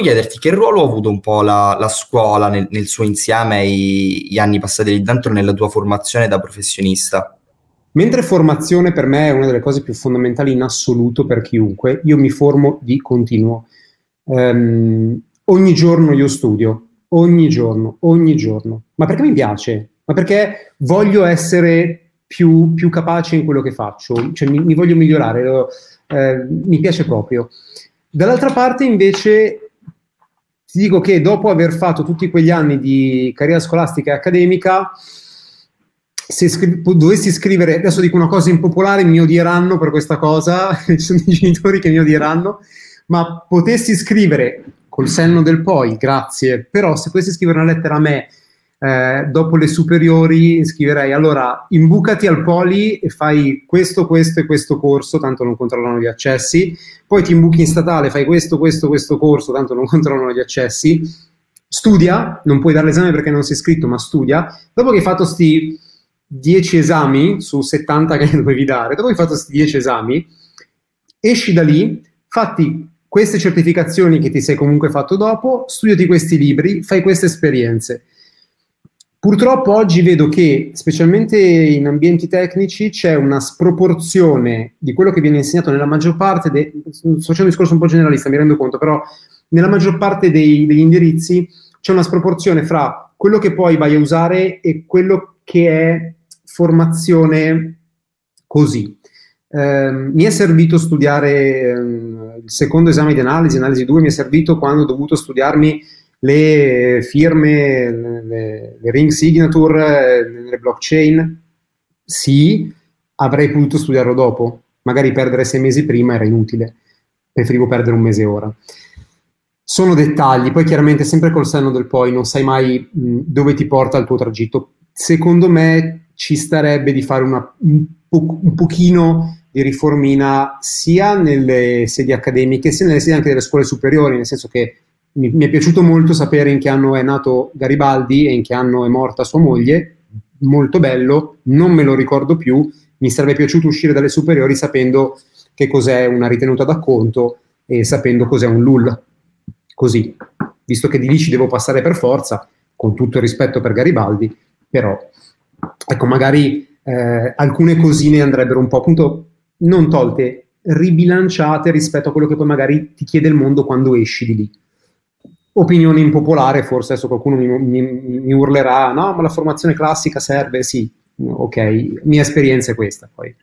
chiederti che ruolo ha avuto un po' la, la scuola nel, nel, suo insieme e gli anni passati lì dentro nella tua formazione da professionista? Mentre formazione per me è una delle cose più fondamentali in assoluto per chiunque, io mi formo di continuo. Um, ogni giorno io studio, ogni giorno, ogni giorno. Ma perché mi piace? Ma perché voglio essere più, più capace in quello che faccio, cioè mi, mi voglio migliorare, eh, mi piace proprio. Dall'altra parte invece ti dico che dopo aver fatto tutti quegli anni di carriera scolastica e accademica, se scri- dovessi scrivere, adesso dico una cosa impopolare, mi odieranno per questa cosa, ci sono i genitori che mi odieranno, ma potessi scrivere col senno del poi, grazie, però se potessi scrivere una lettera a me eh, dopo le superiori scriverei allora imbucati al poli e fai questo, questo e questo corso, tanto non controllano gli accessi, poi ti imbuchi in statale, fai questo, questo, questo corso, tanto non controllano gli accessi, studia, non puoi dare l'esame perché non sei iscritto, ma studia, dopo che hai fatto questi 10 esami su 70 che dovevi dare, dopo che hai fatto questi 10 esami, esci da lì, fatti queste certificazioni che ti sei comunque fatto dopo, studiati questi libri, fai queste esperienze. Purtroppo oggi vedo che, specialmente in ambienti tecnici, c'è una sproporzione di quello che viene insegnato nella maggior parte, de- sto facendo un discorso un po' generalista, mi rendo conto, però nella maggior parte dei, degli indirizzi c'è una sproporzione fra quello che poi vai a usare e quello che è formazione così. Eh, mi è servito studiare eh, il secondo esame di analisi, analisi 2, mi è servito quando ho dovuto studiarmi le firme, le, le ring signature, le blockchain, sì, avrei potuto studiarlo dopo, magari perdere sei mesi prima era inutile, preferivo perdere un mese ora. Sono dettagli, poi chiaramente sempre col senno del poi, non sai mai mh, dove ti porta il tuo tragitto. Secondo me ci starebbe di fare una, un, po- un pochino di riformina sia nelle sedi accademiche sia nelle sedi anche delle scuole superiori, nel senso che mi, mi, è piaciuto molto sapere in che anno è nato Garibaldi e in che anno è morta sua moglie, molto bello, non me lo ricordo più, mi sarebbe piaciuto uscire dalle superiori sapendo che cos'è una ritenuta d'acconto e sapendo cos'è un LUL. Così, visto che di lì ci devo passare per forza, con tutto il rispetto per Garibaldi, però, ecco, magari eh, alcune cosine andrebbero un po' appunto non tolte, ribilanciate rispetto a quello che poi magari ti chiede il mondo quando esci di lì opinione impopolare, forse adesso qualcuno mi, mi, mi, urlerà, no, ma la formazione classica serve, sì, ok, mia esperienza è questa poi.